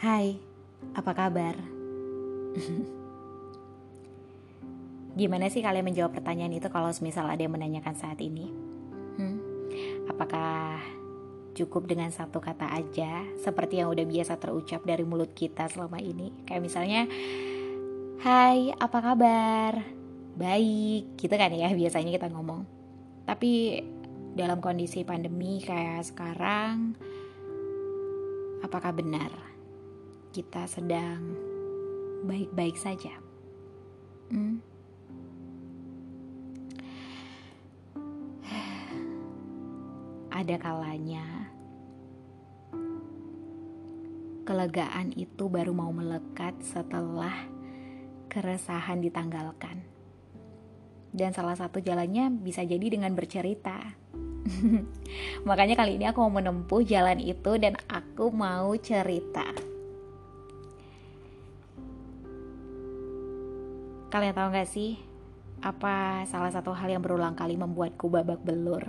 Hai, apa kabar? Gimana sih kalian menjawab pertanyaan itu kalau misal ada yang menanyakan saat ini? Hmm? Apakah cukup dengan satu kata aja seperti yang udah biasa terucap dari mulut kita selama ini? Kayak misalnya, Hai, apa kabar? Baik, gitu kan ya biasanya kita ngomong. Tapi dalam kondisi pandemi kayak sekarang, apakah benar? Kita sedang baik-baik saja. Hmm? Ada kalanya kelegaan itu baru mau melekat setelah keresahan ditanggalkan. Dan salah satu jalannya bisa jadi dengan bercerita. Makanya kali ini aku mau menempuh jalan itu dan aku mau cerita. Kalian tahu gak sih apa salah satu hal yang berulang kali membuatku babak belur?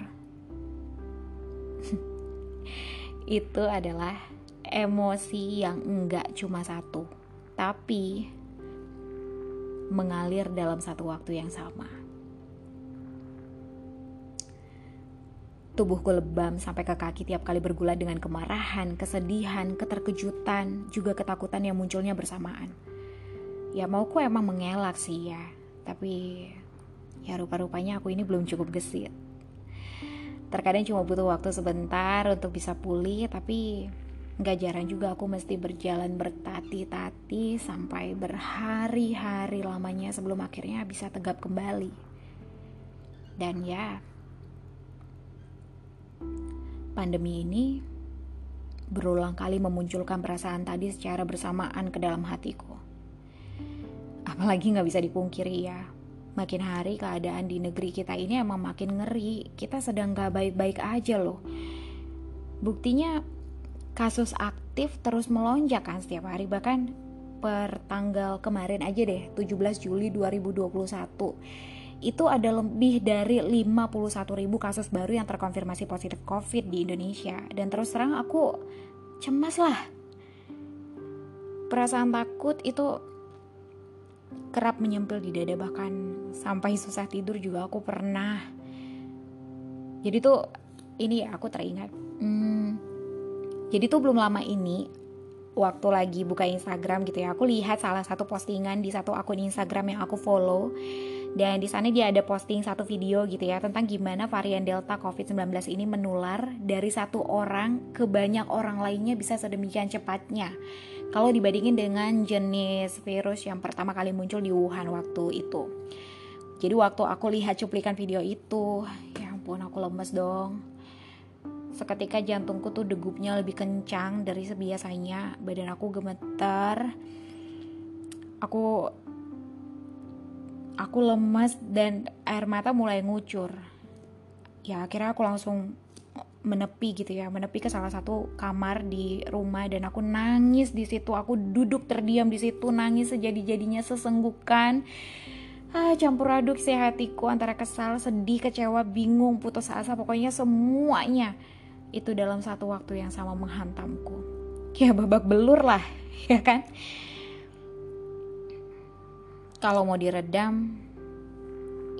Itu adalah emosi yang enggak cuma satu, tapi mengalir dalam satu waktu yang sama. Tubuhku lebam sampai ke kaki tiap kali bergulat dengan kemarahan, kesedihan, keterkejutan, juga ketakutan yang munculnya bersamaan ya mauku emang mengelak sih ya. Tapi ya rupa-rupanya aku ini belum cukup gesit. Terkadang cuma butuh waktu sebentar untuk bisa pulih tapi nggak jarang juga aku mesti berjalan bertati-tati sampai berhari-hari lamanya sebelum akhirnya bisa tegap kembali. Dan ya pandemi ini berulang kali memunculkan perasaan tadi secara bersamaan ke dalam hatiku Apalagi nggak bisa dipungkiri ya, makin hari keadaan di negeri kita ini emang makin ngeri. Kita sedang gak baik-baik aja loh. Buktinya kasus aktif terus melonjak kan setiap hari bahkan per tanggal kemarin aja deh 17 Juli 2021 itu ada lebih dari 51 ribu kasus baru yang terkonfirmasi positif COVID di Indonesia dan terus terang aku cemas lah perasaan takut itu kerap menyempil di dada bahkan sampai susah tidur juga aku pernah. Jadi tuh ini ya aku teringat. Hmm, jadi tuh belum lama ini waktu lagi buka Instagram gitu ya aku lihat salah satu postingan di satu akun Instagram yang aku follow. Dan di sana dia ada posting satu video gitu ya tentang gimana varian Delta COVID-19 ini menular dari satu orang ke banyak orang lainnya bisa sedemikian cepatnya kalau dibandingin dengan jenis virus yang pertama kali muncul di Wuhan waktu itu. Jadi waktu aku lihat cuplikan video itu, ya ampun aku lemes dong. Seketika jantungku tuh degupnya lebih kencang dari sebiasanya, badan aku gemeter. Aku aku lemes dan air mata mulai ngucur. Ya akhirnya aku langsung menepi gitu ya menepi ke salah satu kamar di rumah dan aku nangis di situ aku duduk terdiam di situ nangis sejadi-jadinya sesenggukan. Ah, campur aduk sih hatiku antara kesal sedih kecewa bingung putus asa pokoknya semuanya itu dalam satu waktu yang sama menghantamku. Ya babak belur lah ya kan? Kalau mau diredam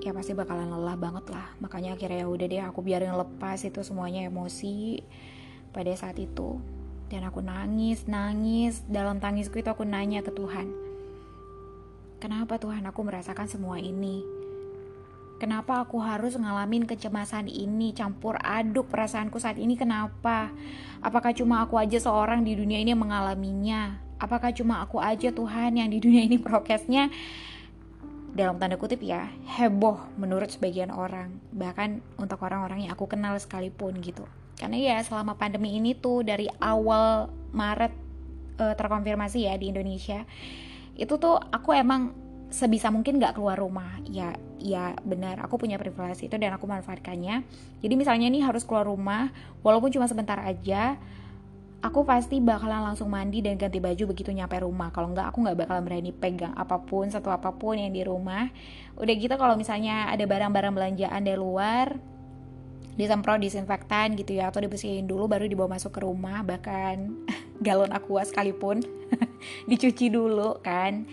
ya pasti bakalan lelah banget lah. Makanya akhirnya ya udah deh aku biarin lepas itu semuanya emosi pada saat itu. Dan aku nangis nangis. Dalam tangisku itu aku nanya ke Tuhan kenapa Tuhan aku merasakan semua ini? Kenapa aku harus ngalamin kecemasan ini campur aduk perasaanku saat ini? Kenapa? Apakah cuma aku aja seorang di dunia ini yang mengalaminya? Apakah cuma aku aja Tuhan yang di dunia ini prokesnya dalam tanda kutip ya heboh menurut sebagian orang bahkan untuk orang-orang yang aku kenal sekalipun gitu. Karena ya selama pandemi ini tuh dari awal Maret uh, terkonfirmasi ya di Indonesia itu tuh aku emang sebisa mungkin nggak keluar rumah. Ya ya benar aku punya privilege itu dan aku manfaatkannya jadi misalnya ini harus keluar rumah walaupun cuma sebentar aja aku pasti bakalan langsung mandi dan ganti baju begitu nyampe rumah. Kalau enggak, aku nggak bakalan berani pegang apa pun, satu apa pun yang di rumah. Udah gitu kalau misalnya ada barang-barang belanjaan dari luar, disemprot disinfektan gitu ya, atau dibersihin dulu baru dibawa masuk ke rumah. Bahkan galon aqua sekalipun dicuci dulu kan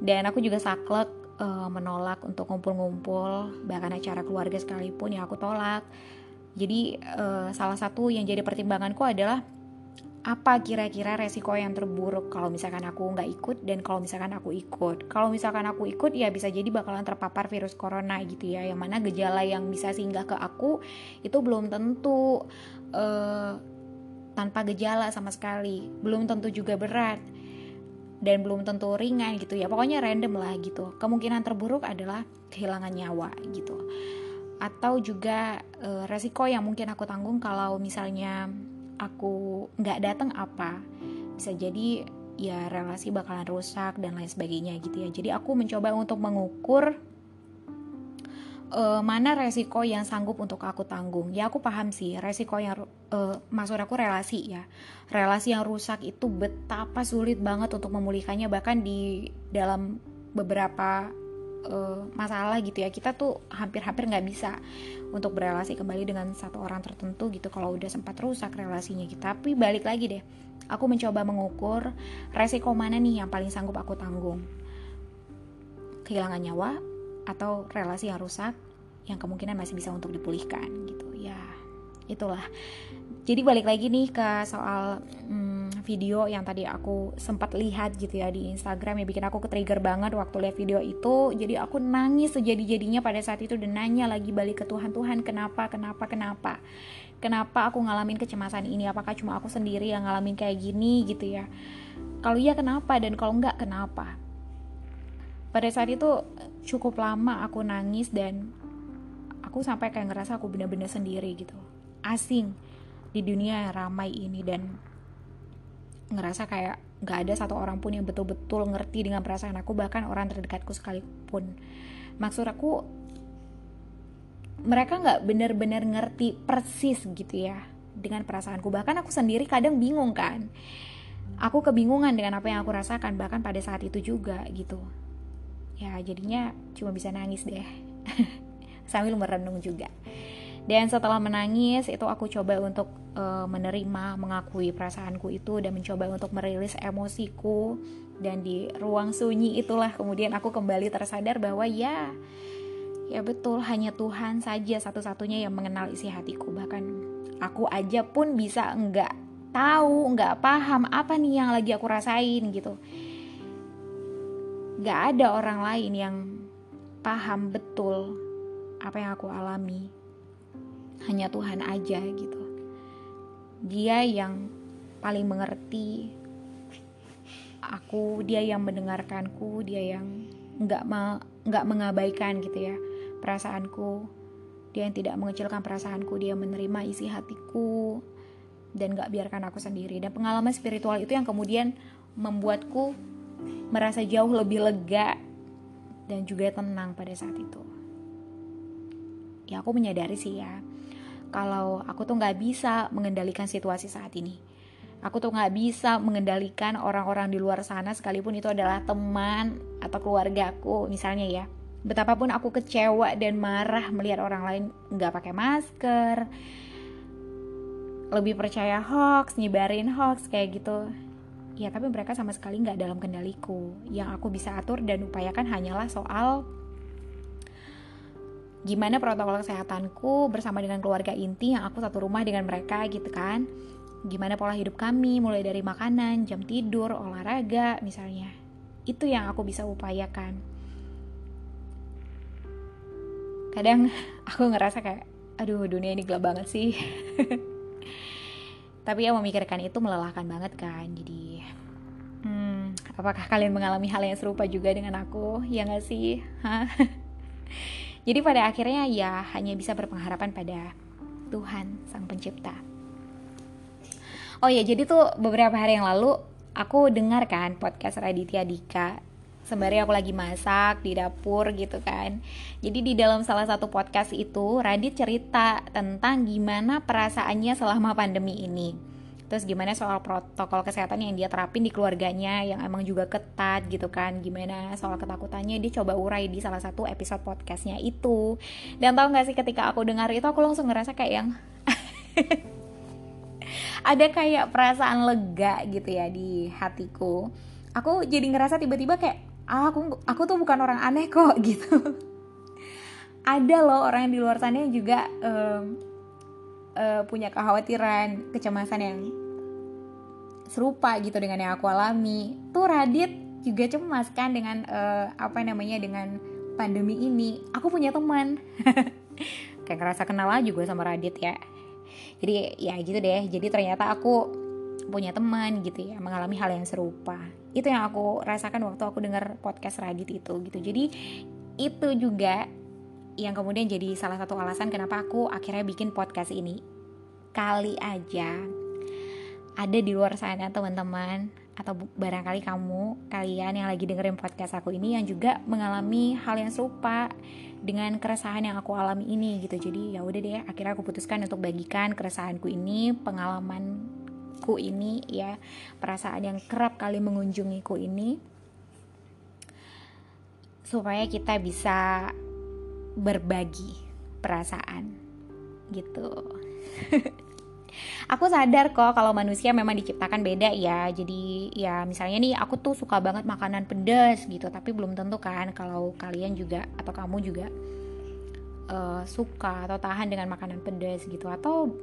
dan aku juga saklek uh, menolak untuk ngumpul-ngumpul bahkan acara keluarga sekalipun ya aku tolak jadi uh, salah satu yang jadi pertimbanganku adalah apa kira-kira resiko yang terburuk kalau misalkan aku nggak ikut dan kalau misalkan aku ikut? Kalau misalkan aku ikut ya bisa jadi bakalan terpapar virus corona gitu ya yang mana gejala yang bisa singgah ke aku itu belum tentu uh, tanpa gejala sama sekali. Belum tentu juga berat dan belum tentu ringan gitu ya. Pokoknya random lah gitu. Kemungkinan terburuk adalah kehilangan nyawa gitu. Atau juga uh, resiko yang mungkin aku tanggung kalau misalnya aku nggak datang apa bisa jadi ya relasi bakalan rusak dan lain sebagainya gitu ya. Jadi aku mencoba untuk mengukur uh, mana resiko yang sanggup untuk aku tanggung. Ya aku paham sih resiko yang uh, maksud aku relasi ya. Relasi yang rusak itu betapa sulit banget untuk memulihkannya bahkan di dalam beberapa uh, masalah gitu ya. Kita tuh hampir-hampir nggak bisa untuk berrelasi kembali dengan satu orang tertentu gitu. Kalau udah sempat rusak relasinya gitu. Tapi balik lagi deh aku mencoba mengukur resiko mana nih yang paling sanggup aku tanggung. Kehilangan nyawa atau relasi yang rusak yang kemungkinan masih bisa untuk dipulihkan gitu. Ya itulah. Jadi balik lagi nih ke soal hmm, video yang tadi aku sempat lihat gitu ya di Instagram yang bikin aku ke trigger banget waktu lihat video itu. Jadi aku nangis sejadi-jadinya pada saat itu dan nanya lagi balik ke Tuhan Tuhan kenapa kenapa kenapa? Kenapa aku ngalamin kecemasan ini? Apakah cuma aku sendiri yang ngalamin kayak gini? gitu ya. Kalau iya kenapa? Dan kalau enggak kenapa? Pada saat itu cukup lama aku nangis dan aku sampai kayak ngerasa aku bener-bener sendiri gitu. Asing di dunia yang ramai ini dan ngerasa kayak gak ada satu orang pun yang betul-betul ngerti dengan perasaan aku bahkan orang terdekatku sekalipun. Maksud aku mereka nggak benar-benar ngerti persis gitu ya dengan perasaanku. Bahkan aku sendiri kadang bingung kan. Aku kebingungan dengan apa yang aku rasakan bahkan pada saat itu juga gitu. Ya jadinya cuma bisa nangis deh. Sambil merenung juga dan setelah menangis itu aku coba untuk uh, menerima, mengakui perasaanku itu dan mencoba untuk merilis emosiku. Dan di ruang sunyi itulah kemudian aku kembali tersadar bahwa ya ya betul hanya Tuhan saja satu-satunya yang mengenal isi hatiku. Bahkan aku aja pun bisa enggak tahu, enggak paham apa nih yang lagi aku rasain gitu. Enggak ada orang lain yang paham betul apa yang aku alami hanya Tuhan aja gitu. Dia yang paling mengerti aku dia yang mendengarkanku dia yang nggak nggak mengabaikan gitu ya perasaanku. Dia yang tidak mengecilkan perasaanku dia menerima isi hatiku dan gak biarkan aku sendiri. Dan pengalaman spiritual itu yang kemudian membuatku merasa jauh lebih lega dan juga tenang pada saat itu. Ya aku menyadari sih ya kalau aku tuh nggak bisa mengendalikan situasi saat ini. Aku tuh nggak bisa mengendalikan orang-orang di luar sana sekalipun itu adalah teman atau keluargaku misalnya ya. Betapapun aku kecewa dan marah melihat orang lain nggak pakai masker, lebih percaya hoax, nyebarin hoax kayak gitu. Ya tapi mereka sama sekali nggak dalam kendaliku. Yang aku bisa atur dan upayakan hanyalah soal gimana protokol kesehatanku bersama dengan keluarga inti yang aku satu rumah dengan mereka gitu kan. Gimana pola hidup kami mulai dari makanan jam tidur olahraga misalnya. Itu yang aku bisa upayakan. Kadang aku ngerasa kayak aduh dunia ini gelap banget sih. Tapi ya memikirkan itu melelahkan banget kan jadi hmm, apakah kalian mengalami hal yang serupa juga dengan aku? Ya gak sih? Hah? Jadi pada akhirnya ya hanya bisa berpengharapan pada Tuhan Sang Pencipta. Oh ya, jadi tuh beberapa hari yang lalu aku dengar kan podcast Raditya Dika sembari aku lagi masak di dapur gitu kan. Jadi di dalam salah satu podcast itu Radit cerita tentang gimana perasaannya selama pandemi ini terus gimana soal protokol kesehatan yang dia terapin di keluarganya yang emang juga ketat gitu kan? Gimana soal ketakutannya? Dia coba urai di salah satu episode podcastnya itu. Dan tau gak sih ketika aku dengar itu aku langsung ngerasa kayak yang ada kayak perasaan lega gitu ya di hatiku. Aku jadi ngerasa tiba-tiba kayak ah, aku aku tuh bukan orang aneh kok gitu. Ada loh orang yang di luar sana yang juga um, uh, punya kekhawatiran kecemasan yang serupa gitu dengan yang aku alami. Tuh Radit juga cemas kan dengan uh, apa namanya dengan pandemi ini. Aku punya teman. Kayak ngerasa kenal aja juga sama Radit ya. Jadi ya gitu deh. Jadi ternyata aku punya teman gitu ya mengalami hal yang serupa. Itu yang aku rasakan waktu aku dengar podcast Radit itu gitu. Jadi itu juga yang kemudian jadi salah satu alasan kenapa aku akhirnya bikin podcast ini. Kali aja ada di luar sana teman-teman atau barangkali kamu kalian yang lagi dengerin podcast aku ini yang juga mengalami hal yang serupa dengan keresahan yang aku alami ini gitu. Jadi ya udah deh akhirnya aku putuskan untuk bagikan keresahanku ini pengalamanku ini ya perasaan yang kerap kali mengunjungiku ini supaya kita bisa berbagi perasaan gitu. Aku sadar kok kalau manusia memang diciptakan beda ya. Jadi ya misalnya nih aku tuh suka banget makanan pedas gitu tapi belum tentu kan kalau kalian juga atau kamu juga uh, suka atau tahan dengan makanan pedas gitu. Atau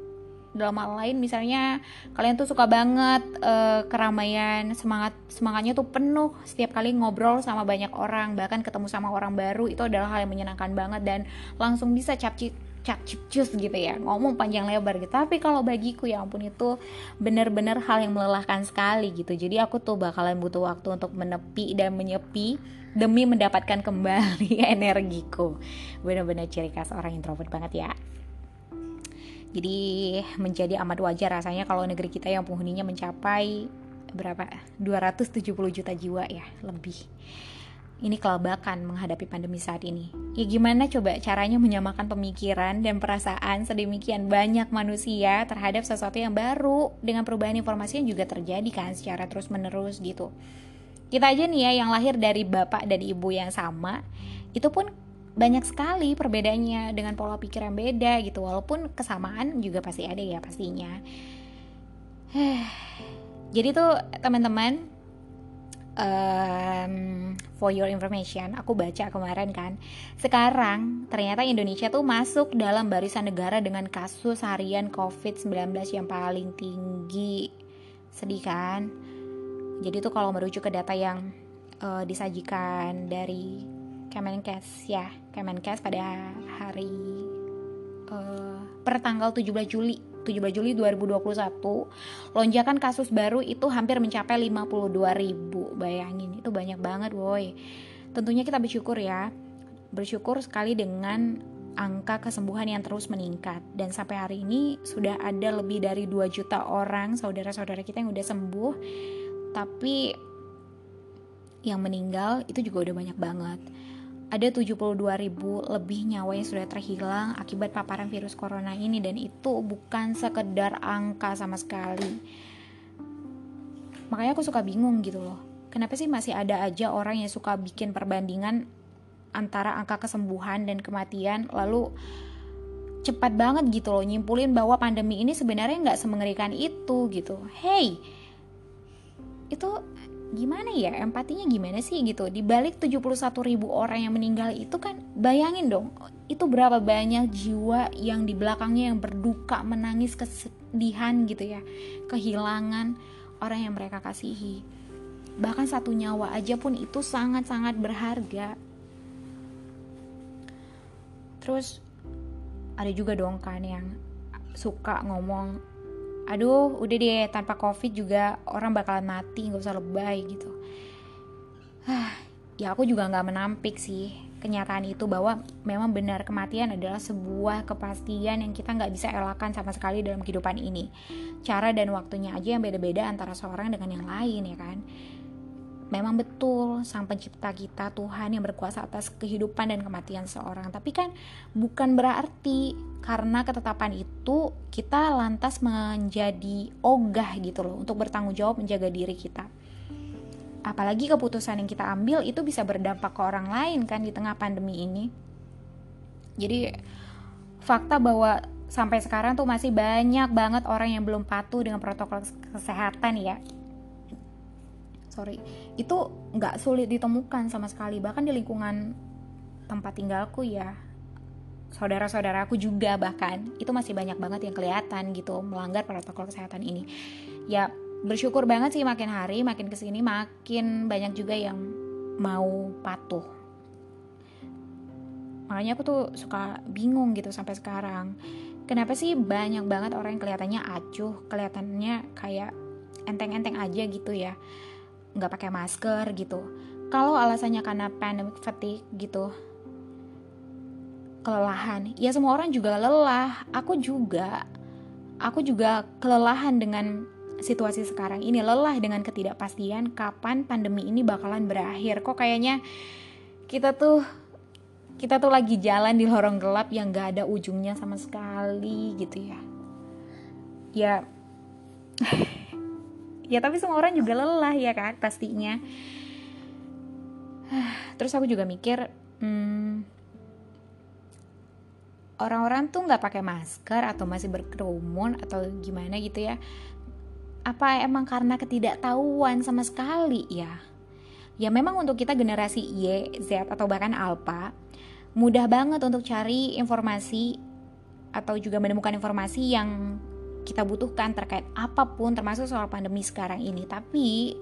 dalam hal lain misalnya kalian tuh suka banget uh, keramaian semangat semangatnya tuh penuh setiap kali ngobrol sama banyak orang bahkan ketemu sama orang baru itu adalah hal yang menyenangkan banget dan langsung bisa capcit cak cus gitu ya ngomong panjang lebar gitu. Tapi kalau bagiku ya ampun itu bener-bener hal yang melelahkan sekali gitu. Jadi aku tuh bakalan butuh waktu untuk menepi dan menyepi demi mendapatkan kembali energiku. Bener-bener ciri khas orang introvert banget ya jadi menjadi amat wajar rasanya kalau negeri kita yang penghuninya mencapai berapa 270 juta jiwa ya lebih ini kelabakan menghadapi pandemi saat ini. Ya gimana coba caranya menyamakan pemikiran dan perasaan sedemikian banyak manusia terhadap sesuatu yang baru dengan perubahan informasi yang juga terjadi kan secara terus-menerus gitu. Kita aja nih ya yang lahir dari bapak dan ibu yang sama, itu pun banyak sekali perbedaannya dengan pola pikir yang beda gitu. Walaupun kesamaan juga pasti ada ya pastinya. Jadi tuh teman-teman um, for your information, aku baca kemarin kan. Sekarang ternyata Indonesia tuh masuk dalam barisan negara dengan kasus harian COVID-19 yang paling tinggi. Sedih kan? Jadi tuh kalau merujuk ke data yang uh, disajikan dari Kemenkes ya, Kemenkes pada hari uh, per tanggal 17 Juli 17 Juli 2021 lonjakan kasus baru itu hampir mencapai 52 ribu. Bayangin itu banyak banget woi. Tentunya kita bersyukur ya. Bersyukur sekali dengan angka kesembuhan yang terus meningkat. Dan sampai hari ini sudah ada lebih dari 2 juta orang saudara-saudara kita yang udah sembuh. Tapi yang meninggal itu juga udah banyak banget ada 72 ribu lebih nyawa yang sudah terhilang akibat paparan virus corona ini dan itu bukan sekedar angka sama sekali. Makanya aku suka bingung gitu loh. Kenapa sih masih ada aja orang yang suka bikin perbandingan antara angka kesembuhan dan kematian lalu cepat banget gitu loh nyimpulin bahwa pandemi ini sebenarnya nggak semengerikan itu gitu. Hey, itu gimana ya empatinya gimana sih gitu? Di balik 71 ribu orang yang meninggal itu kan bayangin dong itu berapa banyak jiwa yang di belakangnya yang berduka menangis kesedihan gitu ya kehilangan orang yang mereka kasihi. Bahkan satu nyawa aja pun itu sangat-sangat berharga. Terus ada juga dong kan yang suka ngomong aduh udah deh tanpa covid juga orang bakalan mati nggak usah lebay gitu. Ya aku juga nggak menampik sih kenyataan itu bahwa memang benar kematian adalah sebuah kepastian yang kita nggak bisa elakkan sama sekali dalam kehidupan ini. Cara dan waktunya aja yang beda-beda antara seorang dengan yang lain ya kan memang betul sang pencipta kita Tuhan yang berkuasa atas kehidupan dan kematian seorang. Tapi kan bukan berarti karena ketetapan itu kita lantas menjadi ogah gitu loh untuk bertanggung jawab menjaga diri kita. Apalagi keputusan yang kita ambil itu bisa berdampak ke orang lain kan di tengah pandemi ini. Jadi fakta bahwa sampai sekarang tuh masih banyak banget orang yang belum patuh dengan protokol kesehatan ya sorry. Itu nggak sulit ditemukan sama sekali. Bahkan di lingkungan tempat tinggalku ya saudara-saudaraku juga bahkan itu masih banyak banget yang kelihatan gitu melanggar protokol kesehatan ini. Ya bersyukur banget sih makin hari makin ke sini makin banyak juga yang mau patuh. Makanya aku tuh suka bingung gitu sampai sekarang. Kenapa sih banyak banget orang yang kelihatannya acuh kelihatannya kayak enteng-enteng aja gitu ya nggak pakai masker gitu. Kalau alasannya karena pandemic fatigue gitu kelelahan ya semua orang juga lelah. Aku juga aku juga kelelahan dengan situasi sekarang ini lelah dengan ketidakpastian kapan pandemi ini bakalan berakhir. Kok kayaknya kita tuh kita tuh lagi jalan di lorong gelap yang gak ada ujungnya sama sekali gitu ya. Ya ya tapi semua orang juga lelah ya kan pastinya. Terus aku juga mikir hmm, orang-orang tuh nggak pakai masker atau masih berkerumun atau gimana gitu ya. Apa emang karena ketidaktahuan sama sekali ya? Ya memang untuk kita generasi Y, Z atau bahkan Alpha mudah banget untuk cari informasi atau juga menemukan informasi yang kita butuhkan terkait apa pun termasuk soal pandemi sekarang ini. Tapi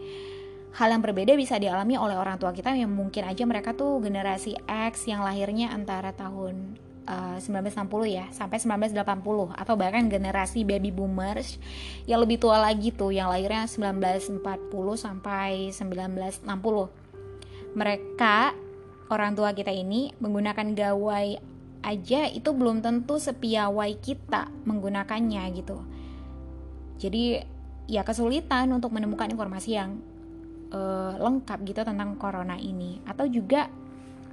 hal yang berbeda bisa dialami oleh orang tua kita yang mungkin aja mereka tuh generasi X yang lahirnya antara tahun uh, 1960 ya sampai 1980 atau bahkan generasi baby boomers yang lebih tua lagi tuh yang lahirnya 1940 sampai 1960 mereka orang tua kita ini menggunakan gawai aja itu belum tentu sepiawai kita menggunakannya gitu. Jadi ya kesulitan untuk menemukan informasi yang uh, lengkap gitu tentang corona ini. Atau juga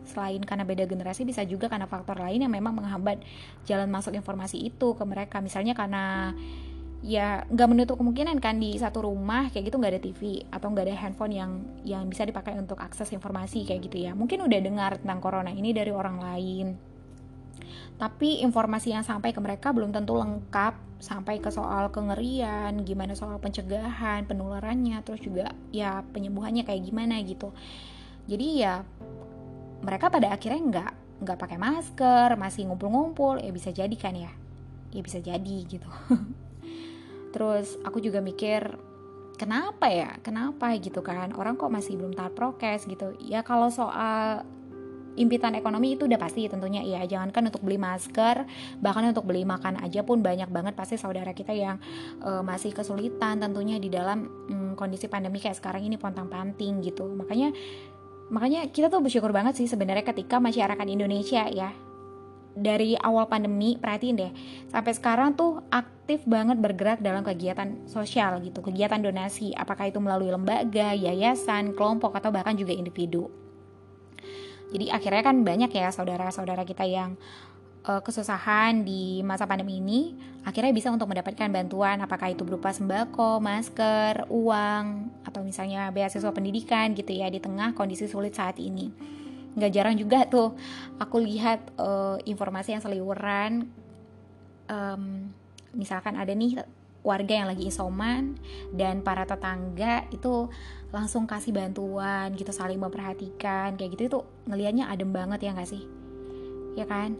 selain karena beda generasi bisa juga karena faktor lain yang memang menghambat jalan masuk informasi itu ke mereka. Misalnya karena ya nggak menutup kemungkinan kan di satu rumah kayak gitu nggak ada TV atau nggak ada handphone yang yang bisa dipakai untuk akses informasi kayak gitu ya. Mungkin udah dengar tentang corona ini dari orang lain tapi informasi yang sampai ke mereka belum tentu lengkap. Sampai ke soal kengerian gimana soal pencegahan penularannya terus juga ya penyembuhannya kayak gimana gitu. Jadi ya mereka pada akhirnya nggak nggak pakai masker masih ngumpul-ngumpul. Ya bisa jadi kan ya? Ya bisa jadi gitu. Terus aku juga mikir kenapa ya? Kenapa gitu kan? Orang kok masih belum taat prokes gitu. Ya kalau soal impitan ekonomi itu udah pasti tentunya ya jangankan untuk beli masker bahkan untuk beli makan aja pun banyak banget pasti saudara kita yang uh, masih kesulitan tentunya di dalam um, kondisi pandemi kayak sekarang ini pontang panting gitu. Makanya makanya kita tuh bersyukur banget sih sebenarnya ketika masyarakat Indonesia ya dari awal pandemi perhatiin deh sampai sekarang tuh aktif banget bergerak dalam kegiatan sosial gitu kegiatan donasi. Apakah itu melalui lembaga yayasan kelompok atau bahkan juga individu jadi akhirnya kan banyak ya saudara-saudara kita yang uh, kesusahan di masa pandemi ini akhirnya bisa untuk mendapatkan bantuan apakah itu berupa sembako, masker, uang atau misalnya beasiswa pendidikan gitu ya di tengah kondisi sulit saat ini. Nggak jarang juga tuh aku lihat uh, informasi yang seliweran um, misalkan ada nih warga yang lagi isoman dan para tetangga itu langsung kasih bantuan gitu saling memperhatikan kayak gitu itu ngelihatnya adem banget ya nggak sih? Ya kan?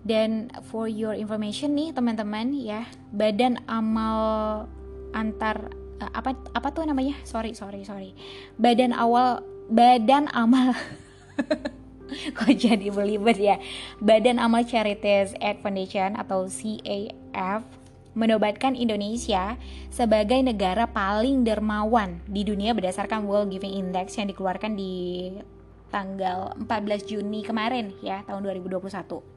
Dan for your information nih teman-teman ya badan amal antar uh, apa apa tuh namanya? Sorry sorry sorry. Badan awal Badan Amal. Kok jadi belibet ya? Badan Amal Charities Aid Foundation atau CAF menobatkan Indonesia sebagai negara paling dermawan di dunia berdasarkan World Giving Index yang dikeluarkan di tanggal 14 Juni kemarin ya tahun 2021.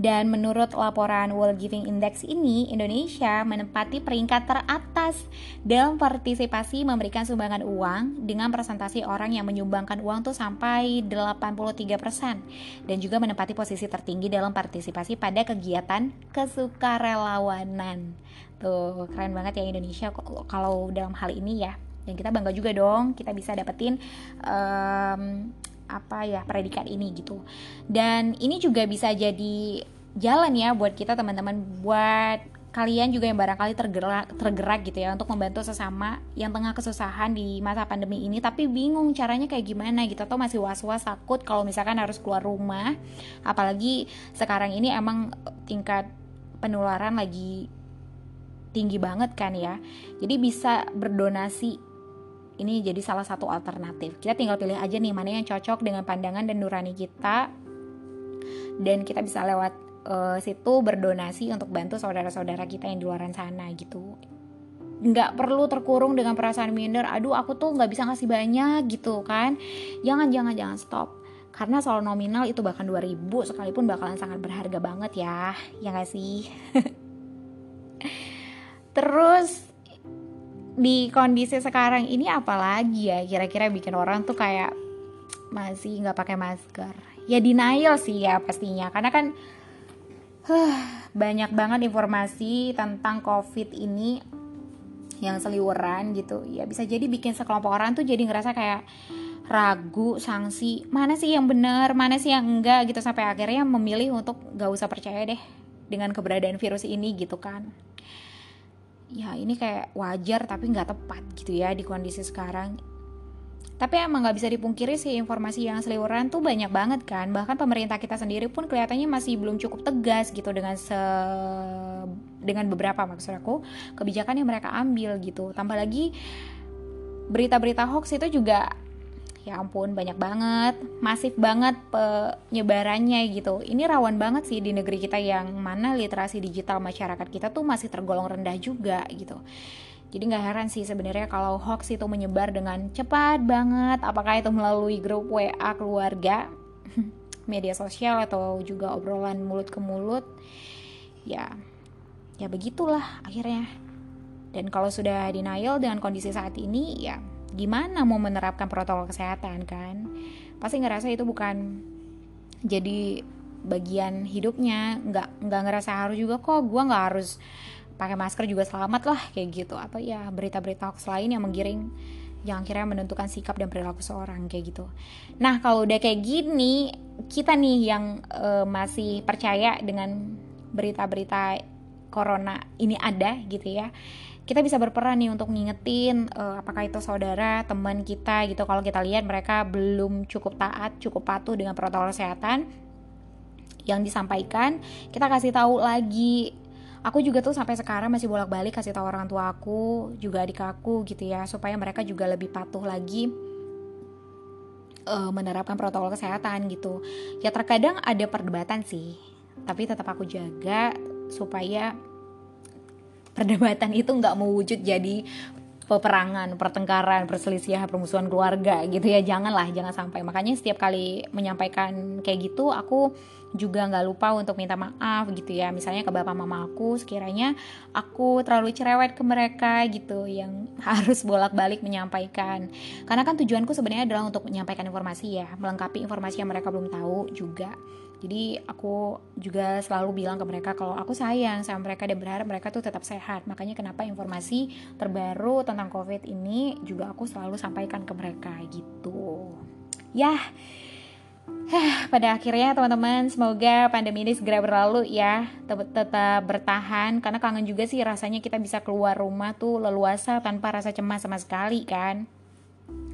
Dan menurut laporan World Giving Index ini, Indonesia menempati peringkat teratas dalam partisipasi memberikan sumbangan uang dengan presentasi orang yang menyumbangkan uang tuh sampai 83% dan juga menempati posisi tertinggi dalam partisipasi pada kegiatan kesukarelawanan. Tuh, keren banget ya Indonesia kalau dalam hal ini ya. Dan kita bangga juga dong, kita bisa dapetin um, apa ya predikat ini gitu. Dan ini juga bisa jadi jalan ya buat kita teman-teman buat kalian juga yang barangkali tergerak tergerak gitu ya untuk membantu sesama yang tengah kesusahan di masa pandemi ini tapi bingung caranya kayak gimana gitu atau masih was-was takut kalau misalkan harus keluar rumah. Apalagi sekarang ini emang tingkat penularan lagi tinggi banget kan ya. Jadi bisa berdonasi ini jadi salah satu alternatif. Kita tinggal pilih aja nih mana yang cocok dengan pandangan dan nurani kita. Dan kita bisa lewat uh, situ berdonasi untuk bantu saudara-saudara kita yang di luar sana gitu. Nggak perlu terkurung dengan perasaan minder aduh aku tuh nggak bisa ngasih banyak gitu kan. Jangan jangan jangan stop. Karena soal nominal itu bahkan 2000 sekalipun bakalan sangat berharga banget ya. Ya nggak sih? Terus di kondisi sekarang ini apalagi ya? Kira-kira bikin orang tuh kayak masih nggak pakai masker. Ya denial sih ya pastinya. Karena kan huh, banyak banget informasi tentang covid ini yang seliweran gitu. Ya bisa jadi bikin sekelompok orang tuh jadi ngerasa kayak ragu sanksi mana sih yang benar? Mana sih yang enggak? gitu. Sampai akhirnya memilih untuk gak usah percaya deh dengan keberadaan virus ini gitu kan ya ini kayak wajar tapi nggak tepat gitu ya di kondisi sekarang tapi emang nggak bisa dipungkiri sih informasi yang seliweran tuh banyak banget kan. Bahkan pemerintah kita sendiri pun kelihatannya masih belum cukup tegas gitu dengan se dengan beberapa maksud aku kebijakan yang mereka ambil gitu. Tambah lagi berita-berita hoax itu juga ya ampun banyak banget, masif banget penyebarannya gitu. Ini rawan banget sih di negeri kita yang mana literasi digital masyarakat kita tuh masih tergolong rendah juga gitu. Jadi nggak heran sih sebenarnya kalau hoax itu menyebar dengan cepat banget, apakah itu melalui grup WA keluarga, media sosial atau juga obrolan mulut ke mulut. Ya, ya begitulah akhirnya. Dan kalau sudah denial dengan kondisi saat ini, ya gimana mau menerapkan protokol kesehatan kan? Pasti ngerasa itu bukan jadi bagian hidupnya, nggak nggak ngerasa harus juga kok. Gue nggak harus pakai masker juga selamat lah kayak gitu atau ya berita-berita hoax lain yang menggiring yang akhirnya menentukan sikap dan perilaku seorang kayak gitu. Nah kalau udah kayak gini kita nih yang uh, masih percaya dengan berita-berita corona ini ada gitu ya kita bisa berperan nih untuk ngingetin uh, apakah itu saudara teman kita gitu. Kalau kita lihat mereka belum cukup taat cukup patuh dengan protokol kesehatan yang disampaikan kita kasih tahu lagi. Aku juga tuh sampai sekarang masih bolak-balik kasih tahu orang tua aku juga adik aku gitu ya supaya mereka juga lebih patuh lagi uh, menerapkan protokol kesehatan gitu. Ya terkadang ada perdebatan sih tapi tetap aku jaga supaya perdebatan itu nggak mewujud jadi peperangan, pertengkaran, perselisihan, permusuhan keluarga gitu ya. Janganlah jangan sampai. Makanya setiap kali menyampaikan kayak gitu aku juga nggak lupa untuk minta maaf gitu ya. Misalnya ke bapak mama aku sekiranya aku terlalu cerewet ke mereka gitu yang harus bolak-balik menyampaikan. Karena kan tujuanku sebenarnya adalah untuk menyampaikan informasi ya. Melengkapi informasi yang mereka belum tahu juga jadi aku juga selalu bilang ke mereka kalau aku sayang sama mereka dan berharap mereka tuh tetap sehat. Makanya kenapa informasi terbaru tentang COVID ini juga aku selalu sampaikan ke mereka gitu. Ya, pada akhirnya teman-teman semoga pandemi ini segera berlalu ya tetap, tetap bertahan karena kangen juga sih rasanya kita bisa keluar rumah tuh leluasa tanpa rasa cemas sama sekali kan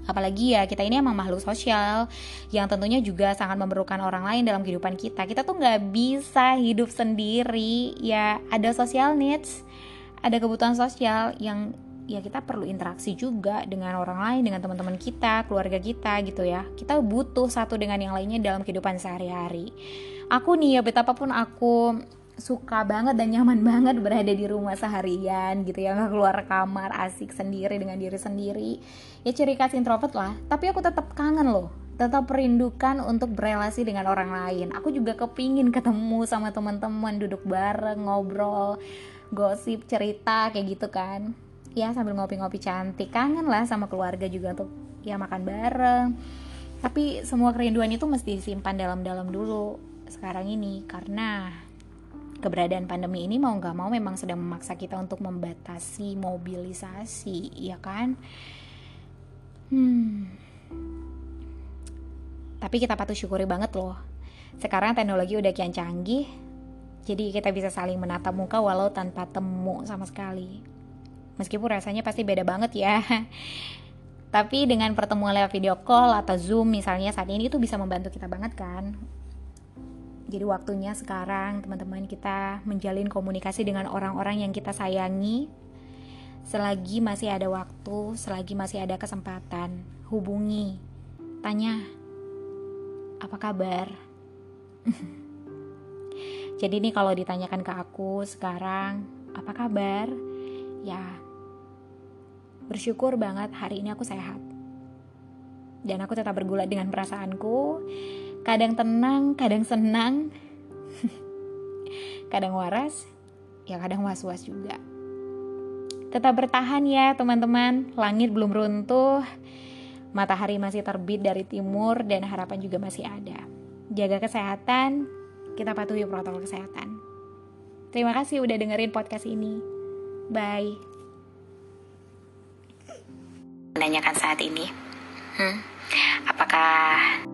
apalagi ya kita ini emang makhluk sosial yang tentunya juga sangat memerlukan orang lain dalam kehidupan kita. Kita tuh nggak bisa hidup sendiri ya. Ada social needs ada kebutuhan sosial yang ya kita perlu interaksi juga dengan orang lain dengan teman-teman kita keluarga kita gitu ya. Kita butuh satu dengan yang lainnya dalam kehidupan sehari-hari. Aku nih ya betapapun aku suka banget dan nyaman banget berada di rumah seharian gitu ya. Nggak keluar kamar asik sendiri dengan diri sendiri. Ya ciri khas introvert lah. Tapi aku tetap kangen loh. Tetap merindukan untuk berelasi dengan orang lain. Aku juga kepingin ketemu sama teman-teman duduk bareng ngobrol gosip cerita kayak gitu kan. Ya sambil ngopi-ngopi cantik. Kangen lah sama keluarga juga untuk ya makan bareng. Tapi semua kerinduan itu mesti disimpan dalam-dalam dulu sekarang ini. Karena keberadaan pandemi ini mau nggak mau memang sedang memaksa kita untuk membatasi mobilisasi, ya kan? Hmm. Tapi kita patut syukuri banget loh. Sekarang teknologi udah kian canggih, Jadi kita bisa saling menatap muka walau tanpa temu sama sekali. Meskipun rasanya pasti beda banget ya. Tapi dengan pertemuan lewat video call atau Zoom misalnya saat ini itu bisa membantu kita banget kan. Jadi waktunya sekarang teman-teman kita menjalin komunikasi dengan orang-orang yang kita sayangi. Selagi masih ada waktu, selagi masih ada kesempatan, hubungi, tanya, apa kabar? Jadi ini kalau ditanyakan ke aku sekarang, apa kabar? Ya, bersyukur banget hari ini aku sehat. Dan aku tetap bergulat dengan perasaanku. Kadang tenang, kadang senang. kadang waras, ya kadang was-was juga. Tetap bertahan ya teman-teman, langit belum runtuh, matahari masih terbit dari timur dan harapan juga masih ada. Jaga kesehatan, kita patuhi protokol kesehatan. Terima kasih udah dengerin podcast ini. Bye. Menanyakan saat ini, hmm, apakah